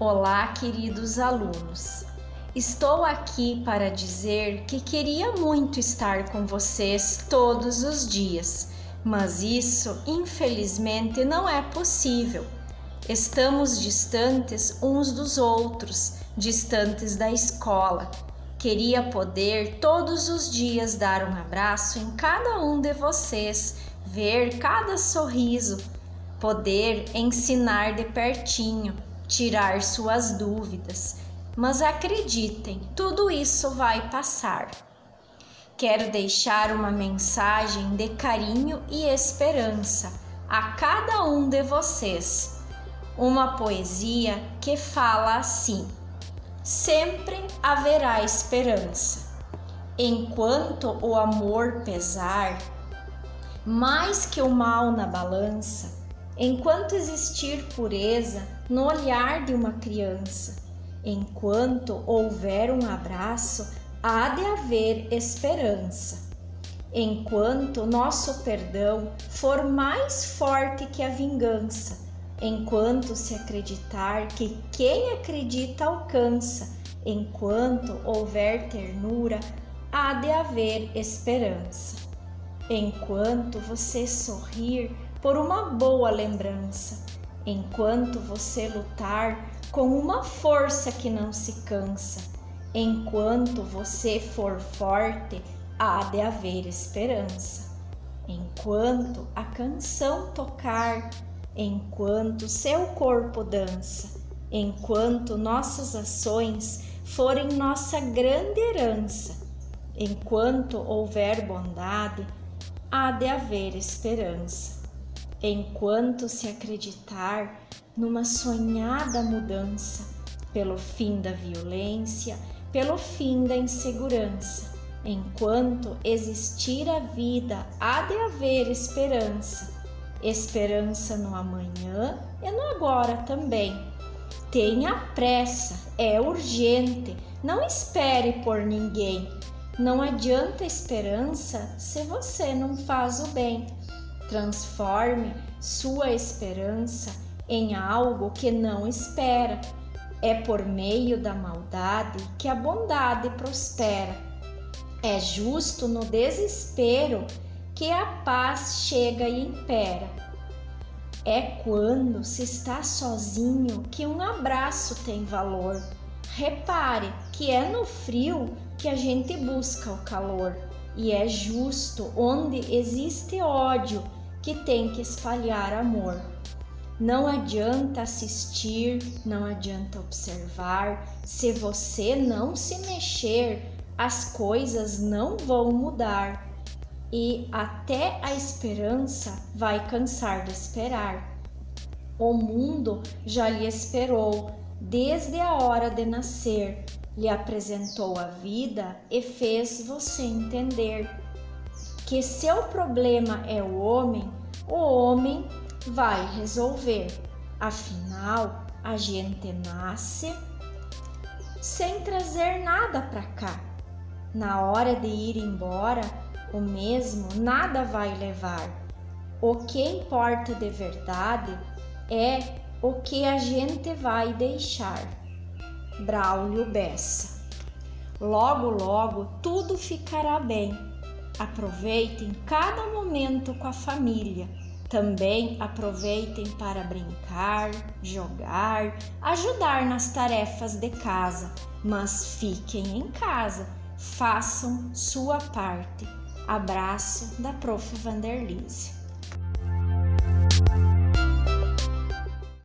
Olá, queridos alunos. Estou aqui para dizer que queria muito estar com vocês todos os dias, mas isso infelizmente não é possível. Estamos distantes uns dos outros, distantes da escola. Queria poder todos os dias dar um abraço em cada um de vocês, ver cada sorriso, poder ensinar de pertinho tirar suas dúvidas, mas acreditem, tudo isso vai passar. Quero deixar uma mensagem de carinho e esperança a cada um de vocês. Uma poesia que fala assim: Sempre haverá esperança. Enquanto o amor pesar, mais que o mal na balança, enquanto existir pureza no olhar de uma criança, enquanto houver um abraço, há de haver esperança. Enquanto nosso perdão for mais forte que a vingança, enquanto se acreditar que quem acredita alcança, enquanto houver ternura, há de haver esperança. Enquanto você sorrir, por uma boa lembrança, enquanto você lutar com uma força que não se cansa, enquanto você for forte, há de haver esperança. Enquanto a canção tocar, enquanto seu corpo dança, enquanto nossas ações forem nossa grande herança, enquanto houver bondade, há de haver esperança enquanto se acreditar numa sonhada mudança, pelo fim da violência, pelo fim da insegurança. Enquanto existir a vida, há de haver esperança. Esperança no amanhã e no agora também. Tenha pressa, é urgente, não espere por ninguém. Não adianta esperança se você não faz o bem. Transforme sua esperança em algo que não espera. É por meio da maldade que a bondade prospera. É justo no desespero que a paz chega e impera. É quando se está sozinho que um abraço tem valor. Repare que é no frio que a gente busca o calor, e é justo onde existe ódio que tem que espalhar amor. Não adianta assistir, não adianta observar, se você não se mexer, as coisas não vão mudar e até a esperança vai cansar de esperar. O mundo já lhe esperou desde a hora de nascer, lhe apresentou a vida e fez você entender que seu problema é o homem, o homem vai resolver. Afinal, a gente nasce sem trazer nada para cá. Na hora de ir embora, o mesmo nada vai levar. O que importa de verdade é o que a gente vai deixar. Braulio Bessa. Logo, logo tudo ficará bem Aproveitem cada momento com a família. Também aproveitem para brincar, jogar, ajudar nas tarefas de casa, mas fiquem em casa, façam sua parte. Abraço da Prof. Vanderlise.